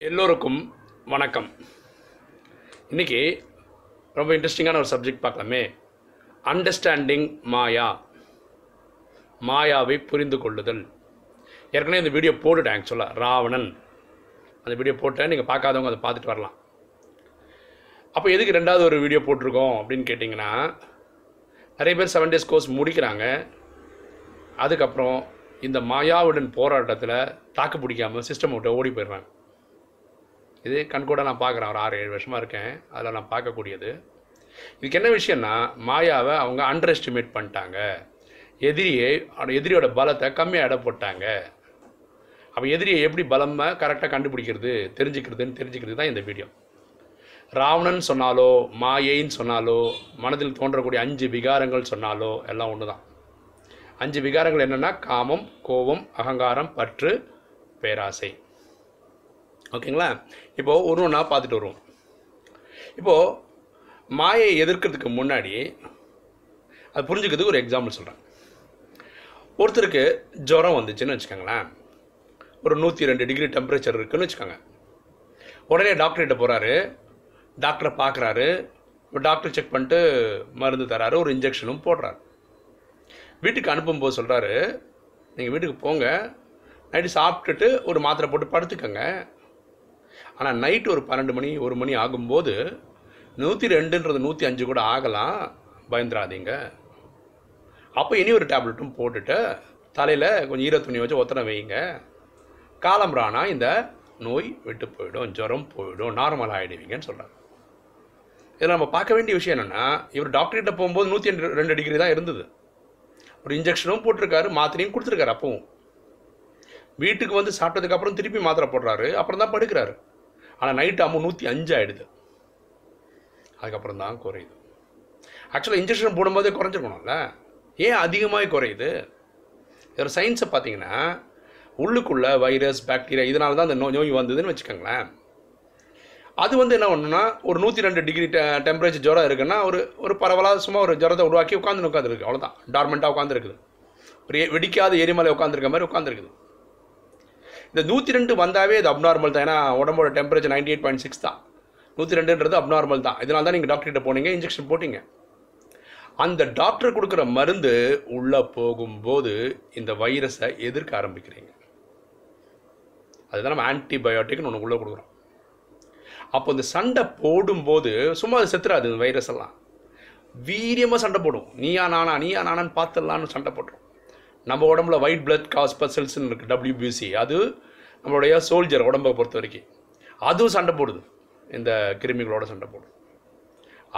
எல்லோருக்கும் வணக்கம். இன்னைக்கு ரொம்ப இன்ட்ரெஸ்டிங்கான ஒரு சப்ஜெக்ட் பார்க்கலாமே. அண்டர்ஸ்டாண்டிங் மாயா. மாயாவை புரிந்து கொள்ளுதல். ஏற்கனவே இந்த வீடியோ போட்டுட்டேன் ஆக்சுவலாக ராவணன். அந்த வீடியோ போட்டேன் நீங்கள் பார்க்காதவங்க அதை பார்த்துட்டு வரலாம். அப்போ எதுக்கு ரெண்டாவது ஒரு வீடியோ போட்டிருக்கோம் அப்படின்னு கேட்டிங்கன்னா நிறைய பேர் செவன் டேஸ் கோர்ஸ் முடிக்கிறாங்க. அதுக்கப்புறம் இந்த மாயாவுடன் போராட்டத்தில் தாக்கு பிடிக்காமல் சிஸ்டம் விட்டு ஓடி போயிடுறாங்க. இது கண்கூட நான் பார்க்குறேன். ஒரு ஆறு ஏழு வருஷமாக இருக்கேன். அதில் நான் பார்க்கக்கூடியது. இதுக்கு என்ன விஷயம்னா மாயாவை அவங்க அண்டர் எஸ்டிமேட் பண்ணிட்டாங்க. எதிரியை எதிரியோட பலத்தை கம்மியாக இட போட்டாங்க. அப்போ எதிரியை எப்படி பலமாக கரெக்டாக கண்டுபிடிக்கிறது தெரிஞ்சுக்கிறதுன்னு தெரிஞ்சுக்கிறது தான் இந்த வீடியோ ராவணன் சொன்னாலோ மாயைன்னு சொன்னாலோ மனதில் தோன்றக்கூடிய அஞ்சு விகாரங்கள் சொன்னாலோ எல்லாம் ஒன்று தான். அஞ்சு விகாரங்கள் என்னென்னா காமம் கோபம் அகங்காரம் பற்று பேராசை. ஓகேங்களா? இப்போது ஒரு ஒன்றா பார்த்துட்டு வருவோம். இப்போது மாயை எதிர்க்கிறதுக்கு முன்னாடி அது புரிஞ்சுக்கிறதுக்கு ஒரு எக்ஸாம்பிள் சொல்கிறேன் ஒருத்தருக்கு ஜுரம் வந்துச்சுன்னு வச்சுக்கோங்களேன். ஒரு நூற்றி ரெண்டு டிகிரி டெம்பரேச்சர் இருக்குதுன்னு வச்சுக்கோங்க. உடனே டாக்டர்கிட்ட போகிறாரு டாக்டரை பார்க்குறாரு. டாக்டர் செக் பண்ணிட்டு மருந்து தராரு. ஒரு இன்ஜெக்ஷனும் போடுறாரு. வீட்டுக்கு அனுப்பும்போது சொல்கிறாரு நீங்கள் வீட்டுக்கு போங்க. நைட்டு சாப்பிட்டுட்டு ஒரு மாத்திரை போட்டு படுத்துக்கோங்க. ஆனால் நைட்டு ஒரு பன்னெண்டு மணி ஒரு மணி ஆகும்போது நூற்றி ரெண்டுன்றது நூற்றி அஞ்சு கூட ஆகலாம் பயந்துடாதீங்க அப்போ இனி ஒரு டேப்லெட்டும் போட்டுட்டு தலையில் கொஞ்சம் ஈர துணி வச்சு ஒத்தனை வைங்க. காலம்பரானா இந்த நோய் விட்டு போயிடும் ஜுரம் போயிடும் நார்மல் ஆகிடுவீங்கன்னு சொல்கிறாங்க இதில் நம்ம பார்க்க வேண்டிய விஷயம் என்னென்னா இவர் டாக்டர்கிட்ட போகும்போது நூற்றி ரெண்டு டிகிரி தான் இருந்தது. ஒரு இன்ஜெக்ஷனும் போட்டிருக்காரு மாத்திரையும் கொடுத்துருக்காரு அப்பவும். வீட்டுக்கு வந்து சாப்பிட்டதுக்கப்புறம் திருப்பி மாத்திரை போடுறாரு அப்புறம் தான் படுக்கிறாரு. ஆனால் நைட்டு அம்மா நூற்றி அஞ்சு ஆகிடுது அதுக்கப்புறம் தான் குறையுது ஆக்சுவலாக இன்ஜெக்ஷன் போடும்போதே குறைஞ்சிருக்கணும்ல. ஏன் அதிகமாக குறையுது? இதில் சயின்ஸை பார்த்தீங்கன்னா உள்ளுக்குள்ள வைரஸ் பாக்டீரியா இதனால தான் அந்த நோய் நோய் வந்ததுன்னு வச்சுக்கோங்களேன். அது வந்து என்ன பண்ணுன்னா ஒரு நூற்றி ரெண்டு டிகிரி டெ டெம்பரேச்சர் ஜுரம் இருக்குன்னா ஒரு ஒரு பரவலாக சும்மா ஒரு ஜுரத்தை உருவாக்கி உட்காந்து உட்காந்துருக்கு அவ்வளோதான் டார்மெண்ட்டாக உட்காந்துருக்குது ஒரு வெடிக்காத எரிமலை உட்காந்துருக்க மாதிரி உட்காந்துருக்குது இந்த நூற்றி ரெண்டு வந்தாவே இது அப்நார்மல் தான். ஏன்னா உடம்போட temperature ninety eight point six தான். நூற்றி ரெண்டுன்றது அப்நார்மல் தான். இதனால தான் நீங்கள் டாக்டர்கிட்ட போனீங்க இன்ஜெக்ஷன் போட்டீங்க. அந்த டாக்டர் கொடுக்குற மருந்து உள்ளே போகும்போது இந்த வைரஸை எதிர்க்க ஆரம்பிக்கிறீங்க. அதுதான் நம்ம ஆன்டிபயோட்டிக்னு ஒன்று உள்ளே கொடுக்குறோம். அப்போ இந்த சண்டை போடும்போது சும்மா அது செத்துறாது இந்த வைரஸ் எல்லாம். வீரியமாக சண்டை போடும் நீயா நானா நீயா நானான்னு பார்த்துடலான்னு சண்டை போட்டுரும். நம்ம உடம்புல ஒயிட் பிளட் காஸ் இருக்குது டபிள்யூபிசி அது நம்மளுடைய சோல்ஜர் உடம்பை பொறுத்த வரைக்கும். அதுவும் சண்டை போடுது. இந்த கிருமிகளோட சண்டை போடுது.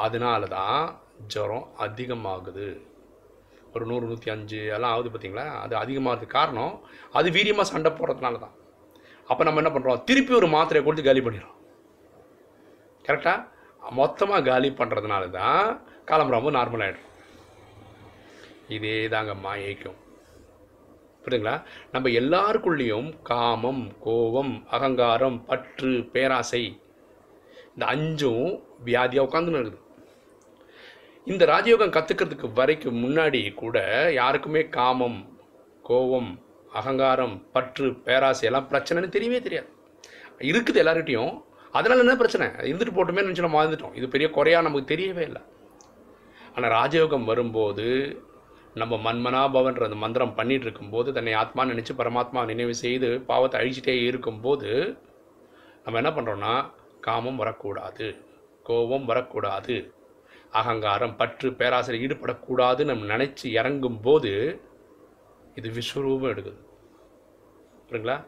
அதனால தான் ஜுரம் அதிகமாகுது. ஒரு நூறு நூற்றி அஞ்சு எல்லாம் ஆகுது பார்த்தீங்களா? அது அதிகமாகிறதுக்கு காரணம் அது வீரியமாக சண்டை போடுறதுனால தான். அப்போ நம்ம என்ன பண்ணுறோம் திருப்பி ஒரு மாத்திரையை கொடுத்து காலி பண்ணிடுறோம். கரெக்டாக மொத்தமாக காலி பண்ணுறதுனால தான் காலம்பராம நார்மல் ஆகிடும் இதே தாங்க மாயக்கும் புரியுதுங்களா? நம்ம எல்லாருக்குள்ளேயும் காமம் கோபம் அகங்காரம் பற்று பேராசை இந்த அஞ்சும் வியாதியாக உட்காந்துன்னு இருக்குது. இந்த ராஜயோகம் கற்றுக்கிறதுக்கு வரைக்கும் முன்னாடி கூட யாருக்குமே காமம் கோபம் அகங்காரம் பற்று பேராசை எல்லாம் பிரச்சனைன்னு தெரியவே தெரியாது. இருக்குது எல்லார்கிட்டையும். அதனால் என்ன பிரச்சனை? இருந்துட்டு போட்டுமே நினச்சி நம்ம வாழ்ந்துட்டோம். இது பெரிய குறையா நமக்கு தெரியவே இல்லை. ஆனால் ராஜயோகம் வரும்போது நம்ம மன்மனாபவன்ற அந்த மந்திரம் பண்ணிட்டு இருக்கும்போது தன்னை ஆத்மா நினச்சி பரமாத்மா நினைவு செய்து பாவத்தை அழிச்சிட்டே இருக்கும்போது நம்ம என்ன பண்ணுறோன்னா காமம் வரக்கூடாது கோபம் வரக்கூடாது அகங்காரம் பற்று பேராசிரியர் ஈடுபடக்கூடாது நம்ம நினச்சி இறங்கும்போது இது விஸ்வரூபம் எடுக்குது. புரியுங்களா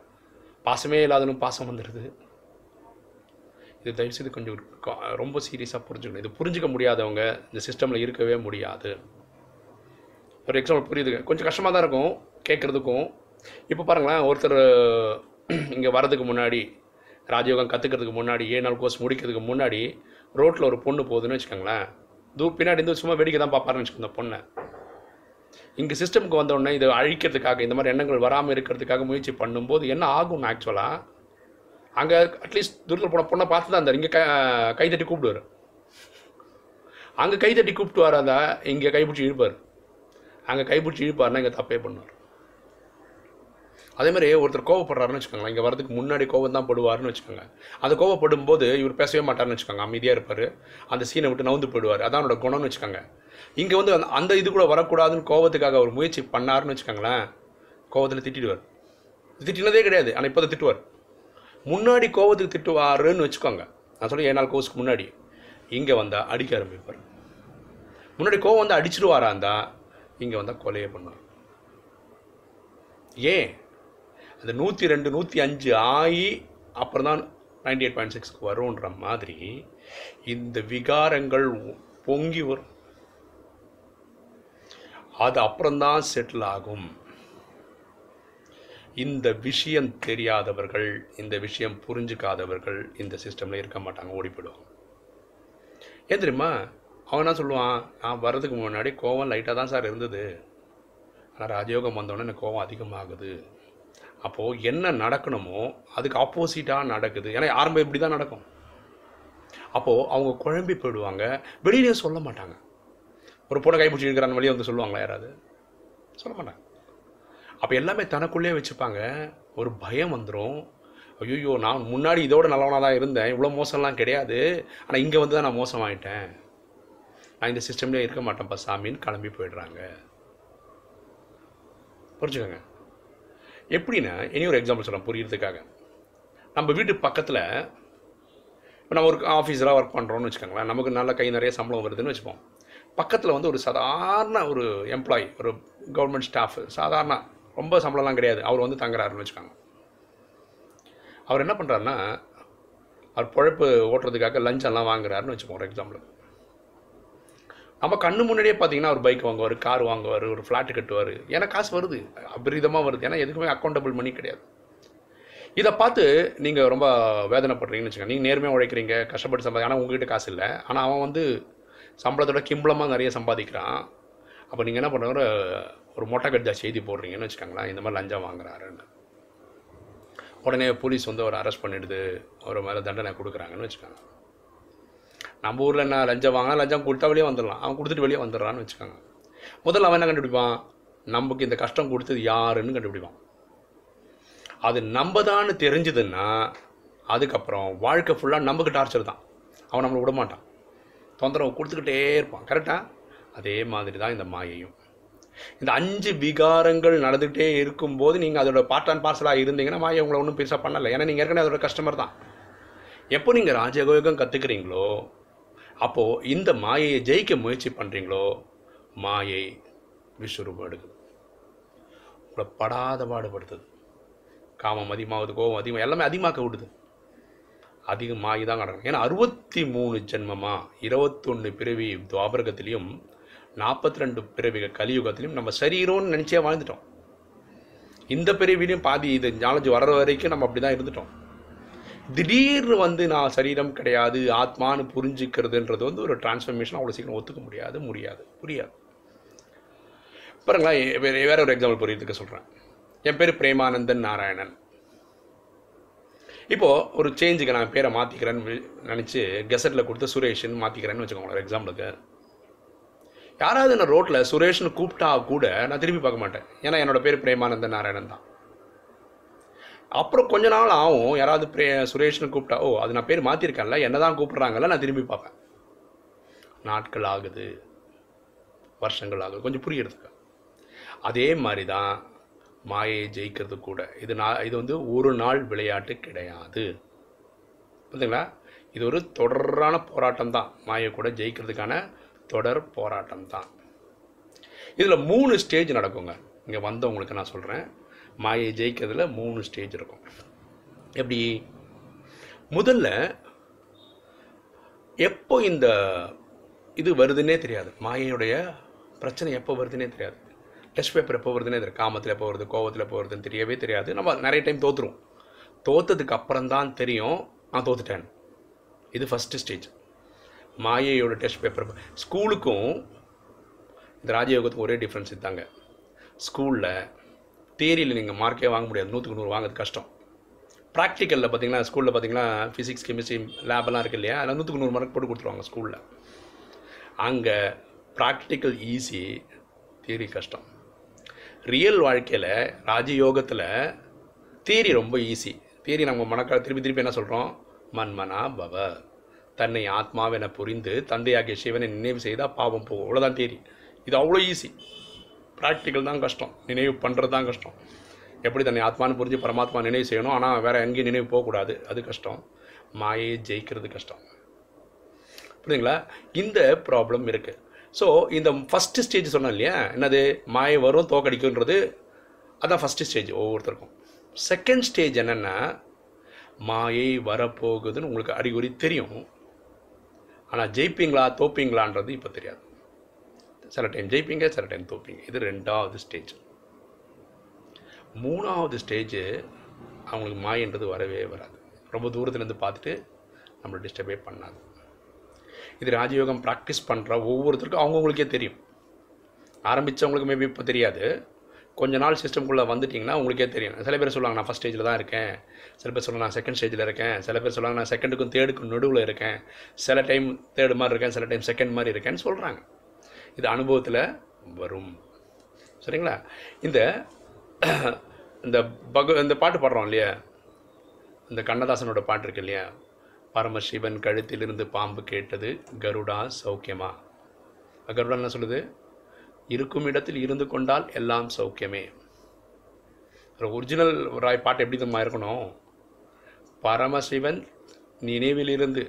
பாசமே இல்லாதனும் பாசம் வந்துடுது. இது தயவுசெய்து கொஞ்சம் ரொம்ப சீரியஸாக புரிஞ்சுக்கணும். இது புரிஞ்சுக்க முடியாதவங்க இந்த சிஸ்டமில் இருக்கவே முடியாது. ஒரு எக்ஸாம்பிள் புரியுதுங்க. கொஞ்சம் கஷ்டமாக தான் இருக்கும் கேட்குறதுக்கும் இப்போ பாருங்களேன் ஒருத்தர் இங்கே வர்றதுக்கு முன்னாடி ராஜயோகம் கற்றுக்கிறதுக்கு முன்னாடி ஏழு நாள் கோர்ஸ் முடிக்கிறதுக்கு முன்னாடி ரோட்டில் ஒரு பொண்ணு போகுதுன்னு வச்சுக்கோங்களேன். தூ பின்னாடி இருந்து சும்மா வேடிக்கை தான் பார்ப்பாருன்னு வச்சுக்கோங்க இந்த பொண்ணை. இங்கே சிஸ்டமுக்கு வந்தோடனே இதை அழிக்கிறதுக்காக இந்த மாதிரி எண்ணங்கள் வராமல் இருக்கிறதுக்காக முயற்சி பண்ணும்போது என்ன ஆகும் ஆக்சுவலாக அங்கே அட்லீஸ்ட் தூரத்தில் போன பொண்ணை பார்த்து தான் இருந்தார். இங்கே க கைத்தட்டி கூப்பிடுவார். அங்கே கைத்தட்டி கூப்பிட்டு வராதா இங்கே கைப்பிடிச்சி இழுப்பார். அங்கே கைப்பிடிச்சி இழுப்பாருன்னா இங்கே தப்பே பண்ணுவார். அதேமாதிரி ஒருத்தர் கோவப்படுறாருன்னு வச்சுக்கோங்களேன். இங்கே வரதுக்கு முன்னாடி கோவம் தான் படுவார்னு வச்சுக்கோங்க. அந்த கோவப்படும் போது இவர் பேசவே மாட்டார்னு வச்சுக்கோங்க. அமைதியாக இருப்பார். அந்த சீனை விட்டு நவுந்து போயிடுவார். அதான் அவனோட குணம்னு வச்சுக்கோங்க. இங்கே வந்து அந்த- அந்த இது கூட வரக்கூடாதுன்னு கோவத்துக்காக அவர் முயற்சி பண்ணாருன்னு வச்சுக்கோங்களேன். கோவத்தில் திட்டிடுவார். திட்டினதே கிடையாது. ஆனால் இப்போ திட்டுவார். முன்னாடி கோவத்துக்கு திட்டுவாருன்னு வச்சுக்கோங்க. நான் சொல்லி ஏழு நாள் கோவத்துக்கு முன்னாடி. இங்கே வந்தால் அடிக்க ஆரம்பிப்பார். முன்னாடி கோவம் வந்து அடிச்சிடுவாரா இருந்தால் இங்கே வந்தால் கொலையை பண்ணும் ஏன்? அந்த நூற்றி ரெண்டு நூற்றி அஞ்சு ஆகி அப்புறம் தான் நைன்டி எயிட் பாயிண்ட் சிக்ஸ்க்கு வரும்ன்ற மாதிரி இந்த விகாரங்கள் பொங்கி வரும். அது அப்புறம்தான் செட்டில் ஆகும். இந்த விஷயம் தெரியாதவர்கள் இந்த விஷயம் புரிஞ்சுக்காதவர்கள் இந்த சிஸ்டமில் இருக்க மாட்டாங்க ஓடி போயிடுவாங்க. ஏன் தெரியுமா? அவனா என்ன சொல்லுவான்? நான் வர்றதுக்கு முன்னாடி கோவம் லைட்டாக தான் சார் இருந்தது. ஆனால் ராஜயோகம் வந்தோடனே எனக்கு கோவம் அதிகமாகுது. அப்போது என்ன நடக்கணுமோ அதுக்கு ஆப்போசிட்டாக நடக்குது. ஏன்னா ஆரம்பம் இப்படி தான் நடக்கும். அப்போது அவங்க குழம்பி போயிடுவாங்க. வெளியிலே சொல்ல மாட்டாங்க. ஒரு பொண்ணை கைப்பிடிச்சி இருக்கிறான் வெளியே வந்து சொல்லுவாங்களா யாராவது? சொல்ல மாட்டாங்க. அப்போ எல்லாமே தனக்குள்ளேயே வச்சுப்பாங்க. ஒரு பயம் வந்துடும் ஐயோ நான் முன்னாடி இதோட நல்லவனாக தான் இருந்தேன். இவ்வளோ மோசம்லாம் கிடையாது. ஆனால் இங்கே வந்து தான் நான் மோசமாயிட்டேன். நான் இந்த சிஸ்டம்லேயே இருக்க மாட்டேன்ப்பா சாமின்னு கிளம்பி போயிடுறாங்க. புரிஞ்சுக்கோங்க. எப்படின்னா இனி ஒரு எக்ஸாம்பிள் சொல்கிறேன் புரியறதுக்காக. நம்ம வீட்டு பக்கத்தில் இப்போ நம்ம ஒரு ஆஃபீஸராக ஒர்க் பண்ணுறோன்னு வச்சுக்கோங்களேன் நமக்கு நல்ல கை நிறைய சம்பளம் வருதுன்னு வச்சுப்போம். பக்கத்தில் வந்து ஒரு சாதாரண ஒரு எம்ப்ளாயி ஒரு கவர்மெண்ட் ஸ்டாஃப் சாதாரண ரொம்ப சம்பளம்லாம் கிடையாது. அவர் வந்து தங்குறாருன்னு வச்சுக்கோங்க. அவர் என்ன பண்ணுறாருன்னா அவர் பழப்பு ஓட்டுறதுக்காக லஞ்செல்லாம் வாங்குறாருன்னு வச்சுப்போம் ஒரு எக்ஸாம்பிள் நம்ம கண்ணு முன்னாடியே பார்த்தீங்கன்னா ஒரு பைக் வாங்குவார் கார் வாங்குவார் ஒரு ஃப்ளாட்டு கட்டுவார். ஏன்னா காசு வருது. அபரிதமாக வருது. ஏன்னா எதுக்குமே அக்கௌண்டபிள் மணி கிடையாது. இதை பார்த்து நீங்கள் ரொம்ப வேதனைப்படுறீங்கன்னு வச்சுக்கோங்க. நீங்கள் நேர்மையாக உழைக்கிறீங்க கஷ்டப்பட்டு சம்பாதி ஆனால் உங்ககிட்ட காசு இல்லை. ஆனால் அவன் வந்து சம்பளத்தோட கிம்பளமாக நிறைய சம்பாதிக்கிறான். அப்போ நீங்கள் என்ன பண்ணுற ஒரு மொட்டை கட்ஜா செய்தி போடுறீங்கன்னு வச்சுக்கோங்களேன். இந்த மாதிரி லஞ்சம் வாங்குறாருன்னு. உடனே போலீஸ் வந்து அவரை அரெஸ்ட் பண்ணிடுது. அவர் மேலே தண்டனை கொடுக்குறாங்கன்னு வச்சுக்கோங்க. நம்ம ஊரில் என்ன லஞ்சம் வாங்கினா லஞ்சம் கொடுத்தா வெளியே வந்துடலாம். அவன் கொடுத்துட்டு வெளியே வந்துடுறான்னு வச்சுக்கோங்க. முதல்ல அவன் என்ன கண்டுபிடிப்பான்? நமக்கு இந்த கஷ்டம் கொடுத்தது யாருன்னு கண்டுபிடிப்பான். அது நம்ம தான் தெரிஞ்சதுன்னா அதுக்கப்புறம் வாழ்க்கை ஃபுல்லாக நமக்கு டார்ச்சர் தான். அவன் நம்மளை விடமாட்டான் தொந்தரவு கொடுத்துக்கிட்டே இருப்பான். கரெக்டாக அதே மாதிரி தான் இந்த மாயையும். இந்த அஞ்சு விகாரங்கள் நடந்துகிட்டே இருக்கும்போது நீங்கள் அதோட பார்ட் அண்ட் பார்சலாக இருந்தீங்கன்னா மாயை உங்களை ஒன்றும் பெருசாக பண்ணலை. ஏன்னா நீங்கள் ஏற்கனவே அதோட கஸ்டமர் தான். எப்போ நீங்கள் ராஜயோகம் கற்றுக்கிறீங்களோ அப்போது இந்த மாயையை ஜெயிக்க முயற்சி பண்ணுறீங்களோ மாயை விஸ்வரூபம் எடுக்குது உங்களை படாத பாடுபடுத்துது. காமம் அதிகமாகுது கோபம் அதிகமாக எல்லாமே அதிகமாக்க விடுது. அதிகம் மாயி தான் கிடக்கும். ஏன்னா அறுபத்தி மூணு ஜென்மமாக இருபத்தொன்று பிறவி துவாபரகத்திலையும் நாற்பத்தி ரெண்டு பிறவிகள் கலியுகத்திலையும் நம்ம சரீரம்னு நினச்சே வாழ்ந்துட்டோம். இந்த பிறவிலையும் பாதி இது நாலேஜ் வர்ற வரைக்கும் நம்ம அப்படி தான் இருந்துட்டோம். திடீர்னு வந்து நான் சரீரம் கிடையாது ஆத்மான்னு புரிஞ்சுக்கிறதுன்றது வந்து ஒரு டிரான்ஸ்ஃபர்மேஷன் அவ்வளோ சீக்கிரம் ஒத்துக்க முடியாது முடியாது புரியாது. பாருங்களேன் வேறு வேற ஒரு எக்ஸாம்பிள் புரியறதுக்கு சொல்கிறேன் என் பேர் பிரேமானந்தன் நாராயணன். இப்போது ஒரு சேஞ்சுக்கு நான் பேரை மாற்றிக்கிறேன்னு நினச்சி கெசட்டில் கொடுத்து சுரேஷ்னு மாற்றிக்கிறேன்னு வச்சுக்கோங்களேன் ஒரு எக்ஸாம்பிளுக்கு யாராவது என்ன ரோட்டில் சுரேஷ்னு கூப்பிட்டா கூட நான் திரும்பி பார்க்க மாட்டேன். ஏன்னா என்னோடய பேர் பிரேமானந்தன் நாராயணன் தான். அப்புறம் கொஞ்ச நாள் ஆகும். யாராவது பிரே சுரேஷ்னு கூப்பிட்டா ஓ அது நான் பேர் மாற்றிருக்கேன்ல என்ன தான் கூப்பிட்றாங்கல்ல நான் திரும்பி பார்ப்பேன். நாட்கள் ஆகுது. வருஷங்கள் ஆகுது. கொஞ்சம் புரியறதுக்கு. அதே மாதிரி தான் மாயை ஜெயிக்கிறது கூட. இது நான் இது வந்து ஒரு நாள் விளையாட்டு கிடையாது. பார்த்தீங்களா இது ஒரு தொடரான போராட்டம் தான். மாயை கூட ஜெயிக்கிறதுக்கான தொடர் போராட்டம் தான். இதில் மூணு ஸ்டேஜ் நடக்குங்க. இங்கே வந்தவங்களுக்கு நான் சொல்கிறேன் மாயை ஜெயிக்கிறதுல மூணு ஸ்டேஜ் இருக்கும். எப்படி? முதல்ல எப்போ இந்த இது வருதுன்னே தெரியாது. மாயையுடைய பிரச்சனை எப்போ வருதுன்னே தெரியாது. டெஸ்ட் பேப்பர் எப்போ வருதுன்னே தெரியாது. காமத்தில் எப்போ வருது கோவத்தில் எப்போ வருதுன்னு தெரியவே தெரியாது. நம்ம நிறைய டைம் தோற்றுருவோம் தோத்ததுக்கு அப்புறம் தான் தெரியும் நான் தோத்துட்டேன். இது ஃபஸ்ட்டு ஸ்டேஜ் மாயையோட டெஸ்ட் பேப்பர் ஸ்கூலுக்கும் இந்த ராஜயோகத்துக்கும் ஒரே டிஃப்ரென்ஸ் இருந்தாங்க ஸ்கூலில் தேரியில் நீங்கள் மார்க்கே வாங்க முடியாது. நூற்றுக்கு நூறு வாங்குறது கஷ்டம். ப்ராக்டிக்கலில் பார்த்தீங்கன்னா ஸ்கூலில் பார்த்தீங்கன்னா ஃபிசிக்ஸ் கெமிஸ்ட்ரி லேபெல்லாம் இருக்கு இல்லையா? அதில் நூற்றுக்கு நூறு மார்க் போட்டு கொடுத்துருவாங்க ஸ்கூலில் அங்கே ப்ராக்டிக்கல் ஈஸி தியரி கஷ்டம். ரியல் வாழ்க்கையில் ராஜயோகத்தில் தியரி ரொம்ப ஈஸி தியரி நம்ம மனக்க திருப்பி திருப்பி என்ன சொல்கிறோம் மன்மனா பவ தன்னை ஆத்மாவென புரிந்து தந்தையாகிய சிவனை நினைவு செய்தால் பாவம் போகும். அவ்வளோதான் தேரி இது அவ்வளோ ஈஸி ப்ராக்டிக்கல் தான் கஷ்டம். நினைவு பண்ணுறது தான் கஷ்டம். எப்படி தன்னை ஆத்மான்னு புரிஞ்சு பரமாத்மா நினைவு செய்யணும்? ஆனால் வேறு எங்கேயும் நினைவு போகக்கூடாது. அது கஷ்டம். மாயை ஜெயிக்கிறது கஷ்டம். புரியுதுங்களா? இந்த ப்ராப்ளம் இருக்குது ஸோ இந்த ஃபஸ்ட்டு ஸ்டேஜ் சொன்னோம் இல்லையா? என்னது? மாயை வரும் தோக்கடிக்குன்றது அதான் ஃபஸ்ட்டு ஸ்டேஜ் ஒவ்வொருத்தருக்கும். செகண்ட் ஸ்டேஜ் என்னென்னா மாயை வரப்போகுதுன்னு உங்களுக்கு அறிகுறி தெரியும். ஆனால் ஜெயிப்பீங்களா தோப்பீங்களான்றது இப்போ தெரியாது. சில டைம் ஜெயிப்பீங்க சில டைம் தோப்பீங்க. இது ரெண்டாவது ஸ்டேஜ் மூணாவது ஸ்டேஜு அவங்களுக்கு மாயன்றது வரவே வராது. ரொம்ப தூரத்துலேருந்து பார்த்துட்டு நம்மளை டிஸ்டர்பே பண்ணாது. இது ராஜயோகம் ப்ராக்டிஸ் பண்ணுற ஒவ்வொருத்தருக்கும் அவங்கவுங்களுக்கே தெரியும். ஆரம்பித்தவங்களுக்கு மேபி இப்போ தெரியாது. கொஞ்ச நாள் சிஸ்டம்குள்ளே வந்துட்டிங்கன்னா உங்களுக்கே தெரியும். சில பேர் சொல்லுவாங்க நான் ஃபஸ்ட் ஸ்டேஜில் தான் இருக்கேன். சில பேர் சொல்லுவாங்க நான் செகண்ட் ஸ்டேஜில் இருக்கேன். சில பேர் சொல்லுவாங்க நான் செகண்டுக்கும் தேர்டுக்கும் நடுவில் இருக்கேன். சில டைம் தேர்டு மாதிரி இருக்கேன் சில டைம் செகண்ட் மாதிரி இருக்கேன்னு சொல்கிறாங்க இது அனுபவத்தில் வரும். சரிங்களா? இந்த இந்த பக இந்த பாட்டு பாடுறோம் இல்லையா? இந்த கண்ணதாசனோட பாட்டு இருக்கு இல்லையா? பரமசிவன் கழுத்திலிருந்து பாம்பு கேட்டது கருடா சௌக்கியமா? கருடா என்ன சொல்லுது இருக்கும் இடத்தில் இருந்து கொண்டால் எல்லாம் சௌக்கியமே. ஒரு ஒரிஜினல் ராய் பாட்டு எப்படி தம்மா இருக்கணும்? பரமசிவன் நினைவிலிருந்து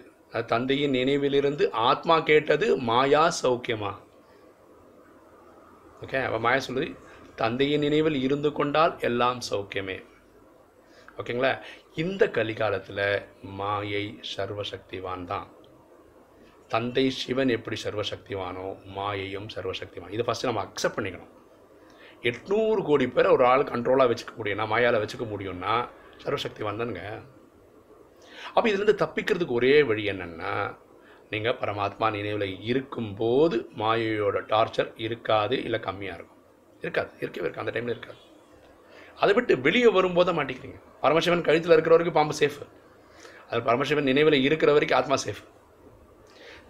தந்தையின் நினைவிலிருந்து ஆத்மா கேட்டது மாயா சௌக்கியமா? ஓகே அவள் மாயா சொல்லுது தந்தையின் நினைவில் இருந்து கொண்டால் எல்லாம் சௌக்கியமே. ஓகேங்களா இந்த கலிகாலத்தில் மாயை சர்வசக்திவான் தான் தந்தை சிவன் எப்படி சர்வசக்திவானோ மாயையும் சர்வசக்திவான். இதை ஃபஸ்ட்டு நம்ம அக்செப்ட் பண்ணிக்கணும். எட்நூறு கோடி பேரை ஒரு ஆள் கண்ட்ரோலாக வச்சுக்க முடியும்னா மாயால் வச்சுக்க முடியும்னா சர்வசக்திவான் தானுங்க அப்போ இதுலேருந்து தப்பிக்கிறதுக்கு ஒரே வழி என்னென்னா நீங்கள் பரமாத்மா நினைவில் இருக்கும்போது மாயையோட டார்ச்சர் இருக்காது இல்லை கம்மியாக இருக்கும். இருக்காது இருக்கவே இருக்கு அந்த டைமில் இருக்காது. அதை விட்டு வெளியே வரும்போது மாட்டிக்கிறீங்க. பரமசிவன் கழுத்தில் இருக்கிற வரைக்கும் பாம்பு சேஃப் அது பரமசிவன் நினைவில் இருக்கிற வரைக்கும் ஆத்மா சேஃப்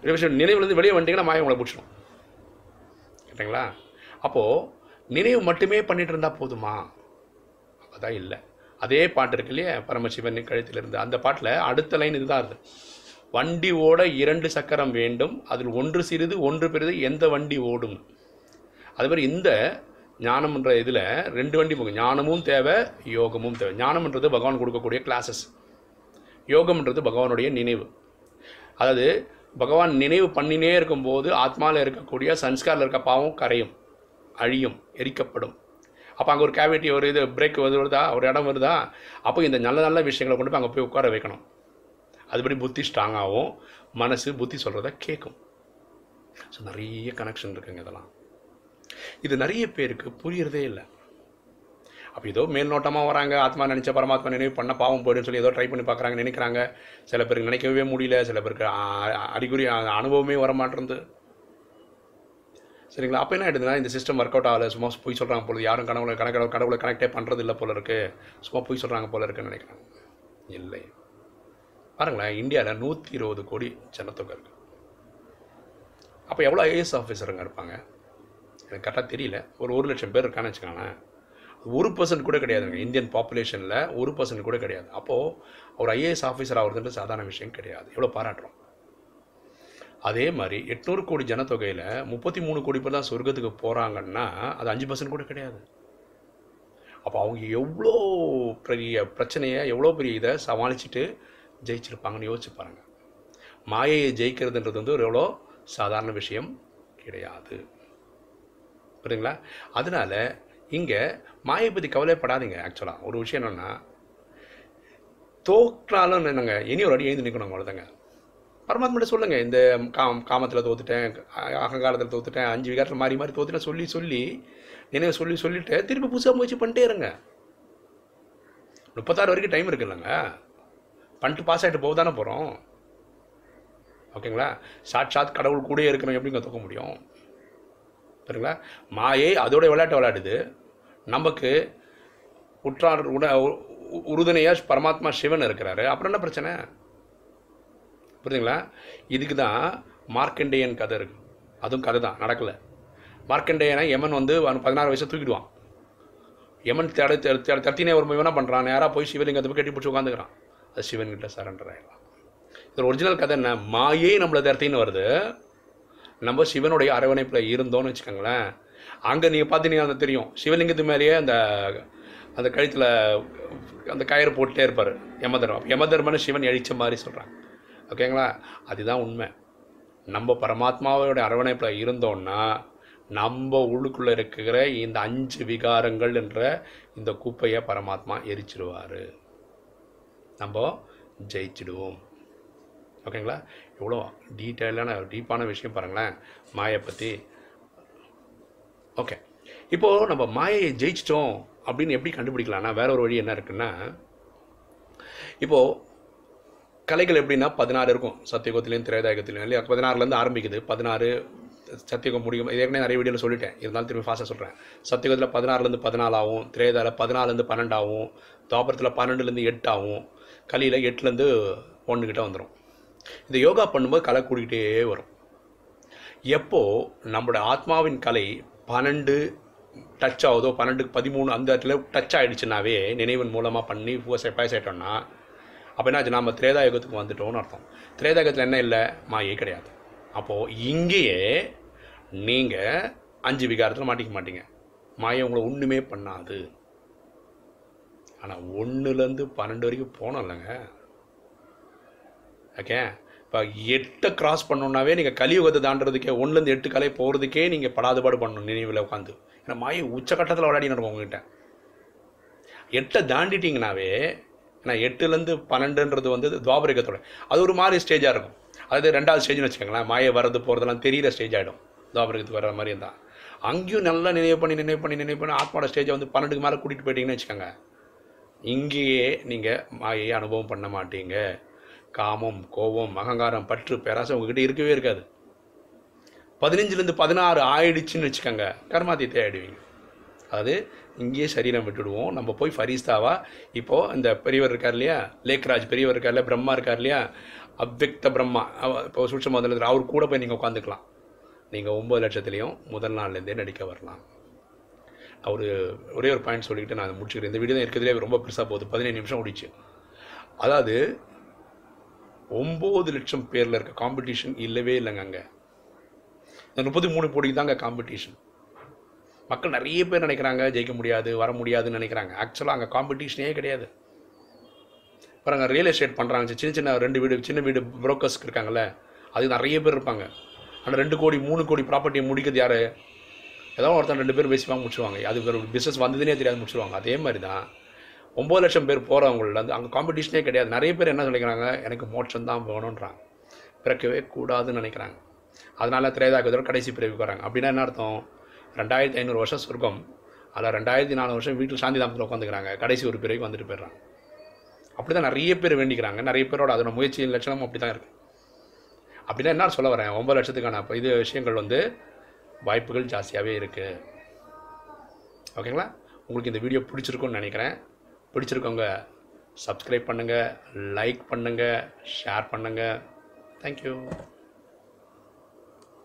பரமசிவன் நினைவுலேருந்து வெளியே வந்துட்டீங்கன்னா மாயை உங்களை பிடிச்சிடும். கேட்டிங்களா? அப்போது நினைவு மட்டுமே பண்ணிட்டு இருந்தால் போதுமா? அதான் இல்லை. அதே பாட்டு இருக்கு இல்லையா? பரமசிவன் கழுத்தில் இருந்து அந்த பாட்டில் அடுத்த லைன் இதுதான் இருக்குது வண்டி ஓட இரண்டு சக்கரம் வேண்டும். அதில் ஒன்று சிறிது ஒன்று பெரிது எந்த வண்டி ஓடும்? அது மாதிரி இந்த ஞானம்ன்ற இதில் ரெண்டு வண்டி போகும் ஞானமும் தேவை யோகமும் தேவை. ஞானம்ன்றது பகவான் கொடுக்கக்கூடிய கிளாஸஸ் யோகம்ன்றது பகவானுடைய நினைவு. அதாவது பகவான் நினைவு பண்ணினே இருக்கும்போது ஆத்மாவில் இருக்கக்கூடிய சன்ஸ்காரில் இருக்க பாவம் கரையும் அழியும் எரிக்கப்படும். அப்போ அங்கே ஒரு கேவிட்டி ஒரு இது பிரேக் வருதா ஒரு இடம் வருதா? அப்போ இந்த நல்ல நல்ல விஷயங்களை கொண்டு போய் அங்கே போய் உட்கார வைக்கணும். அதுபடி புத்தி ஸ்ட்ராங்காகவும் மனசு புத்தி சொல்கிறத கேட்கும் ஸோ நிறைய கனெக்ஷன் இருக்குங்க இதெல்லாம். இது நிறைய பேருக்கு புரியறதே இல்லை. அப்போ ஏதோ மேல்நோட்டமாக வராங்க ஆத்மா நினச்ச பரமாத்மா நினைவு பண்ண பாவம் போயிடுன்னு சொல்லி ஏதோ ட்ரை பண்ணி பார்க்குறாங்க நினைக்கிறாங்க. சில பேருக்கு நினைக்கவே முடியல சில பேருக்கு அறிகுறி அனுபவமே வர மாட்டேருந்து சரிங்களா? அப்போ என்ன ஆயிடுதுன்னா இந்த சிஸ்டம் ஒர்க் அவுட் ஆகலை சும்மா போய் சொல்கிறாங்க போல யாரும் கடவுளை கணக்கு கடவுளை கனெக்டே பண்ணுறது இல்லை போல இருக்குது சும்மா போய் சொல்கிறாங்க போல இருக்குன்னு நினைக்கிறாங்க. இல்லை. பாருங்களேன் இந்தியாவில் நூற்றி இருபது கோடி ஜனத்தொகை இருக்குது அப்போ எவ்வளோ ஐஏஎஸ் ஆஃபீஸருங்க இருப்பாங்க? எனக்கு கரெக்டாக தெரியல. ஒரு ஒரு லட்சம் பேர் இருக்கான்னு வச்சுக்கோங்களேன். ஒரு பர்சன்ட் கூட கிடையாதுங்க இந்தியன் பாப்புலேஷனில் ஒரு பர்சன்ட் கூட கிடையாது. அப்போது ஒரு ஐஏஎஸ் ஆஃபீஸர் ஆகிறதுன்ற சாதாரண விஷயம் கிடையாது. எவ்வளோ பாராட்டுறோம். அதே மாதிரி எட்நூறு கோடி ஜனத்தொகையில் முப்பத்தி மூணு கோடி பேர் தான் சொர்க்கத்துக்கு போகிறாங்கன்னா அது அஞ்சு பர்சன்ட் கூட கிடையாது. அப்போ அவங்க எவ்வளோ பெரிய பிரச்சனையை எவ்வளோ பெரிய இதை சமாளிச்சுட்டு ஜெயிச்சிருப்பாங்கன்னு யோசிச்சு பாருங்கள் மாயையை ஜெயிக்கிறதுன்றது வந்து ஒரு எவ்வளோ சாதாரண விஷயம் கிடையாது. புரியுங்களா அதனால இங்கே மாயை பற்றி கவலைப்படாதீங்க ஆக்சுவலாக ஒரு விஷயம் என்னென்னா தோற்றாலும் என்னங்க இனி ஒரு அடி எழுந்து நிற்கணும் அவ்வளோதாங்க பரமாத்மாட்ட சொல்லுங்கள் இந்த காம் காமத்தில் தோத்துட்டேன் அகங்காரத்தில் தோத்துட்டேன் அஞ்சு விகாரத்தில் மாறி மாறி தோத்துட்டேன் சொல்லி சொல்லி நினைவு சொல்லி சொல்லிவிட்டு திருப்பி புதுசாக முயற்சி பண்ணிட்டே இருங்க. முப்பத்தாறு வரைக்கும் டைம் இருக்குல்லங்க. பண்ணிட்டு பாஸ் ஆகிட்டு போக தானே போகிறோம் ஓகேங்களா? சாட்சாத் கடவுள் கூடயே இருக்கிறோம் எப்படிங்க தூக்க முடியும்? சரிங்களா மாயை அதோட விளையாட்டு விளையாடுது. நமக்கு உற்றார் உட உ- உறுதுணையாக பரமாத்மா சிவன் இருக்கிறாரு. அப்புறம் என்ன பிரச்சனை? புரியுதுங்களா? இதுக்கு தான் மார்க்கண்டேயன் கதை இருக்கு. அதுவும் கதை தான் நடக்கலை. மார்க்கண்டேயனை யமன் வந்து அவன் பதினாறு வயசு தூக்கிடுவான். யமன் தேட தேட தேட தத்தினே வரும்போது என்ன பண்ணுறான் நேராக போய் சிவலிங்கத்தை போய் கட்டி பிடிச்சி உட்காந்துக்கிறான். அது சிவன்கிட்ட சரண்டர் ஆகிடலாம் இது ஒரிஜினல் கதை என்ன? மாயே நம்மளை தரத்தின்னு வருது. நம்ம சிவனுடைய அரவணைப்பில் இருந்தோம்னு வச்சுக்கோங்களேன். அங்கே நீங்கள் பார்த்தீங்கன்னா அந்த தெரியும். சிவலிங்கத்து மேலேயே அந்த அந்த கழுத்தில் அந்த கயிறு போட்டுட்டே இருப்பார். யமதர்மம். யமதர்மன்னு சிவன் அழித்த மாதிரி சொல்கிறாங்க ஓகேங்களா அதுதான் உண்மை. நம்ம பரமாத்மாவோட அரவணைப்பில் இருந்தோம்னா நம்ம உள்ளுக்குள்ளே இருக்கிற இந்த அஞ்சு விகாரங்கள் என்ற இந்த குப்பையை பரமாத்மா எரிச்சிடுவார் நம்ம ஜெயிச்சிடுவோம். ஓகேங்களா? எவ்வளோ டீட்டெயிலான டீப்பான விஷயம் பாருங்களேன். மாயை பற்றி ஓகே. இப்போது நம்ம மாயையை ஜெயிச்சிட்டோம் அப்படின்னு எப்படி கண்டுபிடிக்கலாம்னா வேற ஒரு வழி என்ன இருக்குன்னா இப்போது கலைகள் எப்படின்னா பதினாறு இருக்கும். சத்தியகுத்திலையும் திரேதாயகத்திலையும் இல்லையா? பதினாறுலேருந்து ஆரம்பிக்குது. பதினாறு சத்தியகம் முடியும். இது ஏற்கனவே நிறைய வீடியோவில் சொல்லிட்டேன். இருந்தாலும் திரும்பி ஃபாஸ்ட்டாக சொல்கிறேன் சத்தியகத்தில் பதினாறுலேருந்து பதினாலாகும் திரேதாவில் பதினாலுலேருந்து பன்னெண்டாகும் தாபரத்தில் பன்னெண்டுலேருந்து எட்டாகும் கலியில் எட்டுலேருந்து ஒன்றுக்கிட்ட வந்துடும் இந்த யோகா பண்ணும்போது கலை கூடிக்கிட்டே வரும். எப்போது நம்மளோட ஆத்மாவின் கலை பன்னெண்டு டச் ஆகுதோ பன்னெண்டு பதிமூணு அந்த இடத்துல டச் ஆகிடுச்சுனாவே நினைவின் மூலமாக பண்ணி பூசை பாயசாயிட்டோம்னா அப்போ என்னாச்சு நம்ம திரேதாயுகத்துக்கு வந்துட்டோம்னு அர்த்தம். திரேதாயுகத்தில் என்ன இல்லை? மாயே கிடையாது. அப்போது இங்கேயே நீங்கள் அஞ்சு விகாரத்தில் மாட்டிக்க மாட்டீங்க. மாயை உங்களை ஒன்றுமே பண்ணாது. ஆனால் ஒன்றுலேருந்து பன்னெண்டு வரைக்கும் போனோம் இல்லைங்க ஓகே இப்போ எட்டை கிராஸ் பண்ணோன்னாவே நீங்கள் கலியுகத்தை தாண்டுறதுக்கே ஒன்றுலேருந்து எட்டு கலை போகிறதுக்கே நீங்கள் படாதுபாடு பண்ணணும் நினைவில் உட்காந்து ஏன்னா மாயை உச்சக்கட்டத்தில் விளையாடி நடக்கும் உங்ககிட்ட. எட்டை தாண்டிட்டிங்கனாவே ஏன்னா எட்டுலேருந்து பன்னெண்டுன்றது வந்து துவாபரிகத்தோட அது ஒரு மாதிரி ஸ்டேஜாக இருக்கும். அதாவது ரெண்டாவது ஸ்டேஜ்னு வச்சுக்கோங்களேன். மாயை வர்றது போகிறதெல்லாம் தெரியிற ஸ்டேஜ் ஆகிடும் துவாபரிகத்துக்கு வர மாதிரி இருந்தால் அங்கேயும் நல்லா நினைவு பண்ணி நினைவு பண்ணி நினைவு பண்ணி ஆத்மாவோட ஸ்டேஜை வந்து பன்னெண்டுக்கு மேலே கூட்டிகிட்டு போயிட்டீங்கன்னு வச்சுக்கோங்க. இங்கேயே நீங்கள் மாயையை அனுபவம் பண்ண மாட்டீங்க. காமம் கோபம் அகங்காரம் பற்று பேராசை உங்ககிட்ட இருக்கவே இருக்காது. பதினஞ்சுலேருந்து பதினாறு ஆயிடுச்சுன்னு வச்சுக்கோங்க. கர்மாத்தியத்தை ஆயிடுவீங்க. அதாவது இங்கேயே சரீரம் விட்டுடுவோம். நம்ம போய் ஃபரிஸ்தாவா இப்போது இந்த பெரியவர் இருக்கார் இல்லையா? லேக்ராஜ் பெரியவர் இருக்கார் இல்லையா? பிரம்மா இருக்கார் இல்லையா? அவ்வக்த பிரம்மா அவ- இப்போ சுட்ச முதல்ல அவர் கூட போய் நீங்கள் உட்காந்துக்கலாம் நீங்கள் ஒம்பது லட்சத்துலேயும் முதல் நாள்லேருந்தே நடிக்க வரலாம். அவர் ஒரே ஒரு பாயிண்ட் சொல்லிக்கிட்டு நான் அதை முடிச்சுக்கிறேன். இந்த வீடியோ தான் இருக்கிறதுலே ரொம்ப பெருசாக போகுது. பதினேழு நிமிஷம் ஓடிச்சு. அதாவது ஒம்பது லட்சம் பேரில் இருக்க காம்படிஷன் இல்லவே இல்லைங்க அங்கே. இந்த முப்பத்தி மூணு போட்டிக்கு தாங்க காம்படிஷன் மக்கள் நிறைய பேர் நினைக்கிறாங்க ஜெயிக்க முடியாது வர முடியாதுன்னு நினைக்கிறாங்க. ஆக்சுவலாக அங்கே காம்படிஷனே கிடையாது? பாருங்க ரியல் எஸ்டேட் பண்ணுறாங்க சின்ன சின்ன ரெண்டு வீடு சின்ன வீடு புரோக்கர்ஸ்க்கு இருக்காங்கல்ல அது நிறைய பேர் இருப்பாங்க. ஆனால் ரெண்டு கோடி மூணு கோடி ப்ராப்பர்ட்டியை முடிக்கிறது யார்? ஏதோ ஒருத்தன் ரெண்டு பேர் பேசிவாங்க முடிச்சுருவாங்க. அது ஒரு பிஸ்னஸ் வந்ததுனே தெரியாது முடிச்சுருவாங்க. அதே மாதிரி தான் ஒம்பது லட்சம் பேர் போகிறவங்கள வந்து அங்கே காம்படிஷனே கிடையாது. நிறைய பேர் என்ன நினைக்கிறாங்க எனக்கு மோட்சம் தான் போகணுன்றாங்க பிறக்கவே கூடாதுன்னு நினைக்கிறாங்க. அதனால் திரேதாக்குதோட கடைசி பிறவிக்கு வராங்க அப்படின்னா என்ன அர்த்தம்? ரெண்டாயிரத்தி ஐநூறு வருஷம் சொர்க்கம். அதில் ரெண்டாயிரத்தி நாலு வருஷம் வீட்டில் சாந்தி தாமத்தில் உட்காந்துக்கிறாங்க கடைசி ஒரு பிறவிக்கு வந்துட்டு போயிடுறாங்க. அப்படி தான் நிறைய பேர் வேண்டிக்கிறாங்க. நிறைய பேரோட அதோட முயற்சியின் லட்சணம் அப்படி தான் இருக்குது அப்படின்னா என்ன சொல்ல வரேன்? ஒம்பது லட்சத்துக்கான இது விஷயங்கள் வந்து வாய்ப்புகள் ஜாஸ்தியாகவே இருக்குது ஓகேங்களா? உங்களுக்கு இந்த வீடியோ பிடிச்சிருக்கும்னு நினைக்கிறேன். பிடிச்சிருக்கவங்க சப்ஸ்கிரைப் பண்ணுங்கள் லைக் பண்ணுங்கள் ஷேர் பண்ணுங்கள் தேங்க்யூ